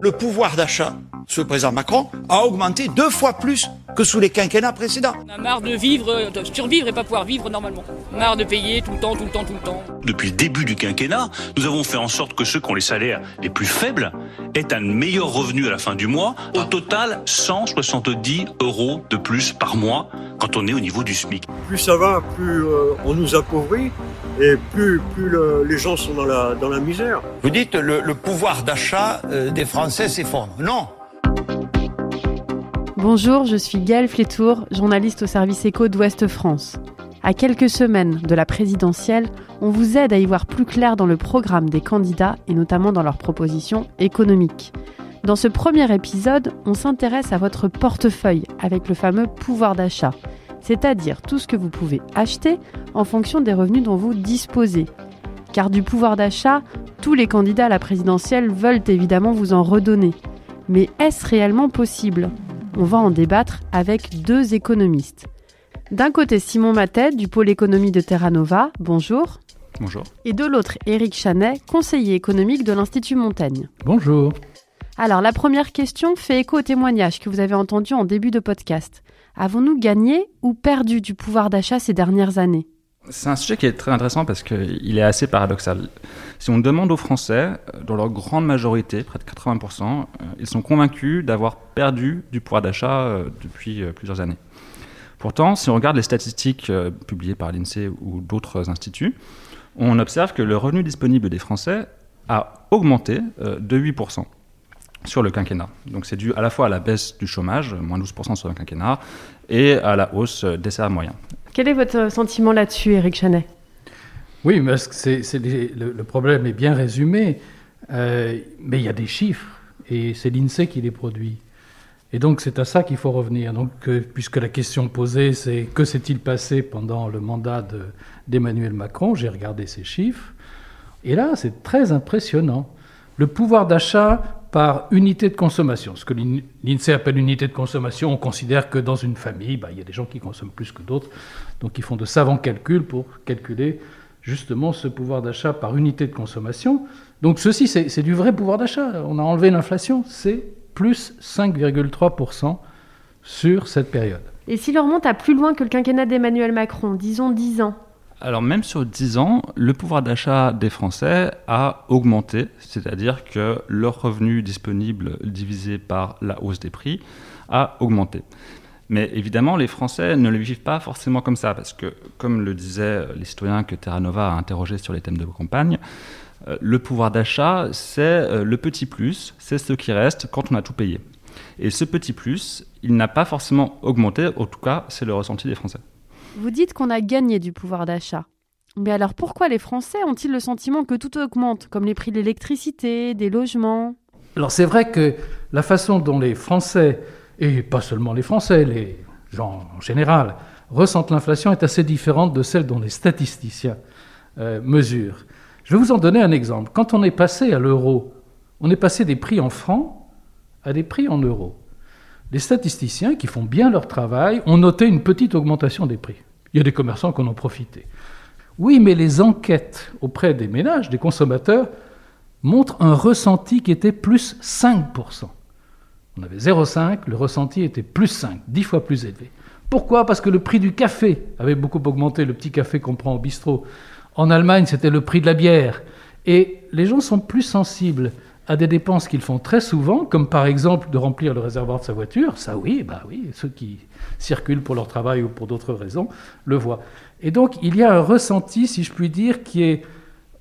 Le pouvoir d'achat sous le président Macron a augmenté deux fois plus que sous les quinquennats précédents. On a marre de vivre, de survivre et pas pouvoir vivre normalement. Marre de payer tout le temps, tout le temps, tout le temps. Depuis le début du quinquennat, nous avons fait en sorte que ceux qui ont les salaires les plus faibles aient un meilleur revenu à la fin du mois. Au total, 170 euros de plus par mois quand on est au niveau du SMIC. Plus ça va, plus euh, on nous appauvrit et plus, plus le- les gens sont dans la, dans la misère. Vous dites le, le pouvoir d'achat euh, des Français s'effondre. Non Bonjour, je suis Gaëlle Flétour, journaliste au service éco d'Ouest France. À quelques semaines de la présidentielle, on vous aide à y voir plus clair dans le programme des candidats et notamment dans leurs propositions économiques. Dans ce premier épisode, on s'intéresse à votre portefeuille avec le fameux pouvoir d'achat, c'est-à-dire tout ce que vous pouvez acheter en fonction des revenus dont vous disposez. Car du pouvoir d'achat, tous les candidats à la présidentielle veulent évidemment vous en redonner. Mais est-ce réellement possible? On va en débattre avec deux économistes. D'un côté, Simon Matet du pôle économie de Terra Nova, bonjour. Bonjour. Et de l'autre, Éric Chanet, conseiller économique de l'Institut Montaigne. Bonjour. Alors, la première question fait écho au témoignage que vous avez entendu en début de podcast. Avons-nous gagné ou perdu du pouvoir d'achat ces dernières années? C'est un sujet qui est très intéressant parce qu'il est assez paradoxal. Si on demande aux Français, dans leur grande majorité, près de 80%, euh, ils sont convaincus d'avoir perdu du pouvoir d'achat euh, depuis euh, plusieurs années. Pourtant, si on regarde les statistiques publiées par l'INSEE ou d'autres instituts, on observe que le revenu disponible des Français a augmenté de 8% sur le quinquennat. Donc c'est dû à la fois à la baisse du chômage, moins 12% sur le quinquennat, et à la hausse des salaires moyens. Quel est votre sentiment là-dessus, Éric Chanet? Oui, mais les- le, le problème est bien résumé, euh, mais il y a des chiffres, et c'est l'INSEE qui les produit. Et donc c'est à ça qu'il faut revenir. Donc, euh, puisque la question posée, c'est que s'est-il passé pendant le mandat de- d'Emmanuel Macron, j'ai regardé ces chiffres, et là c'est très impressionnant. Le pouvoir d'achat par unité de consommation, ce que l'In- l'INSEE appelle unité de consommation, on considère que dans une famille, bah, il y a des gens qui consomment plus que d'autres, donc ils font de savants calculs pour calculer justement ce pouvoir d'achat par unité de consommation. Donc ceci, c'est c'est du vrai pouvoir d'achat. On a enlevé l'inflation, c'est plus 5,3% sur cette période. Et si l'on remonte à plus loin que le quinquennat d'Emmanuel Macron, disons 10 ans, Alors même sur 10 ans, le pouvoir d'achat des Français a augmenté, c'est-à-dire que leur revenu disponible divisé par la hausse des prix a augmenté. Mais évidemment, les Français ne le vivent pas forcément comme ça, parce que, comme le disaient les citoyens que Terra Nova a interrogés sur les thèmes de campagne, euh, le pouvoir d'achat, c'est euh, le petit plus, c'est ce qui reste quand on a tout payé. Et ce petit plus, il n'a pas forcément augmenté, en tout cas, c'est le ressenti des Français. Vous dites qu'on a gagné du pouvoir d'achat. Mais alors pourquoi les Français ont-ils le sentiment que tout augmente, comme les prix de l'électricité, des logements? Alors c'est vrai que la façon dont les Français, et pas seulement les Français, les gens en général, ressentent l'inflation est assez différente de celle dont les statisticiens euh, mesurent. Je vais vous en donner un exemple. Quand on est passé à l'euro, on est passé des prix en francs à des prix en euros. Les statisticiens, qui font bien leur travail, ont noté une petite augmentation des prix. Il y a des commerçants qui en ont profité. Oui, mais les enquêtes auprès des ménages, des consommateurs, montrent un ressenti qui était plus 5%. On avait 0,5, le ressenti était plus 5, 10 fois plus élevé. Pourquoi? Parce que le prix du café avait beaucoup augmenté, le petit café qu'on prend au bistrot. En Allemagne, c'était le prix de la bière. Et les gens sont plus sensibles à des dépenses qu'ils font très souvent, comme par exemple de remplir le réservoir de sa voiture. Ça, oui, bah oui, ceux qui circulent pour leur travail ou pour d'autres raisons le voient. Et donc, il y a un ressenti, si je puis dire, qui est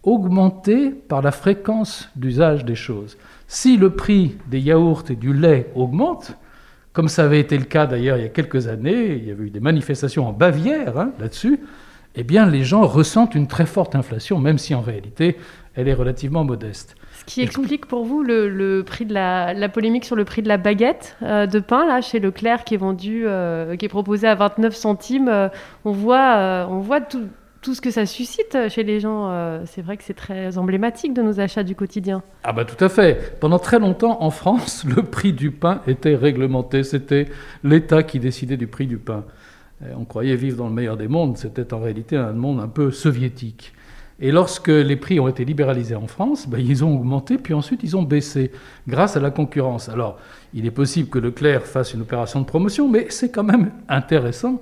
augmenté par la fréquence d'usage des choses. Si le prix des yaourts et du lait augmente, comme ça avait été le cas d'ailleurs il y a quelques années, il y avait eu des manifestations en Bavière hein, là-dessus, eh bien les gens ressentent une très forte inflation, même si en réalité elle est relativement modeste. Ce qui explique pour vous le, le prix de la, la polémique sur le prix de la baguette euh, de pain là chez Leclerc qui est vendu, euh, qui est proposé à 29 centimes. Euh, on voit, on voit tout, tout ce que ça suscite chez les gens. C'est vrai que c'est très emblématique de nos achats du quotidien. Ah bah tout à fait. Pendant très longtemps en France, le prix du pain était réglementé. C'était l'État qui décidait du prix du pain. Euh, On croyait vivre dans le meilleur des mondes. C'était en réalité un monde un peu soviétique. Et lorsque les prix ont été libéralisés en France, ben, ils ont augmenté, puis ensuite ils ont baissé grâce à la concurrence. Alors, il est possible que Leclerc fasse une opération de promotion, mais c'est quand même intéressant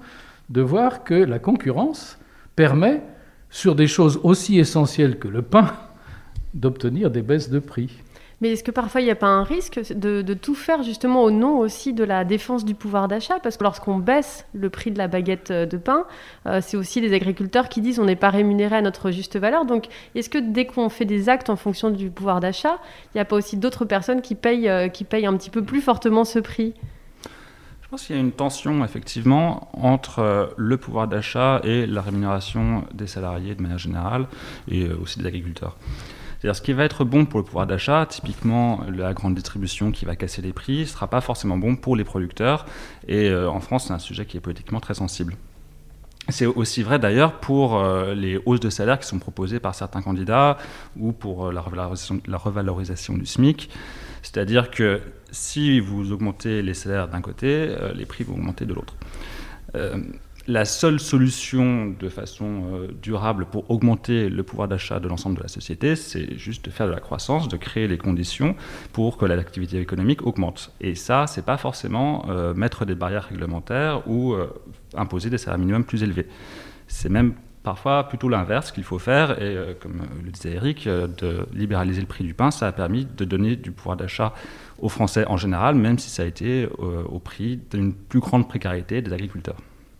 de voir que la concurrence permet, sur des choses aussi essentielles que le pain, d'obtenir des baisses de prix. Mais est-ce que parfois il n'y a pas un risque de, tout faire justement au nom aussi de la défense du pouvoir d'achat? Parce que lorsqu'on baisse le prix de la baguette euh, de pain, euh, c'est aussi les agriculteurs qui disent on n'est pas rémunéré à notre juste valeur. Donc est-ce que dès qu'on fait des actes en fonction du pouvoir d'achat, il n'y a pas aussi d'autres personnes qui payent, euh, qui payent un petit peu plus fortement ce prix? Je pense qu'il y a une tension effectivement entre le pouvoir d'achat et la rémunération des salariés de manière générale et aussi des agriculteurs. C'est-à-dire ce qui va être bon pour le pouvoir d'achat, typiquement la grande distribution qui va casser les prix, ne sera pas forcément bon pour les producteurs. Et euh, en France, c'est un sujet qui est politiquement très sensible. C'est aussi vrai d'ailleurs pour euh, les hausses de salaire qui sont proposées par certains candidats ou pour euh, la, revalorisation, la, revalorisation, du SMIC. C'est-à-dire que si vous augmentez les salaires d'un côté, les prix vont augmenter de l'autre la seule solution de façon euh, durable pour augmenter le pouvoir d'achat de l'ensemble de la société, c'est juste de faire de la croissance, de créer les conditions pour que l'activité économique augmente. Et ça, c'est pas forcément euh, mettre des barrières réglementaires ou euh, imposer des salaires minimums plus élevés. C'est même parfois plutôt l'inverse qu'il faut faire. Et comme le disait Eric, de libéraliser le prix du pain, ça a permis de donner du pouvoir d'achat aux Français en général, même si ça a été au prix d'une plus grande précarité des agriculteurs.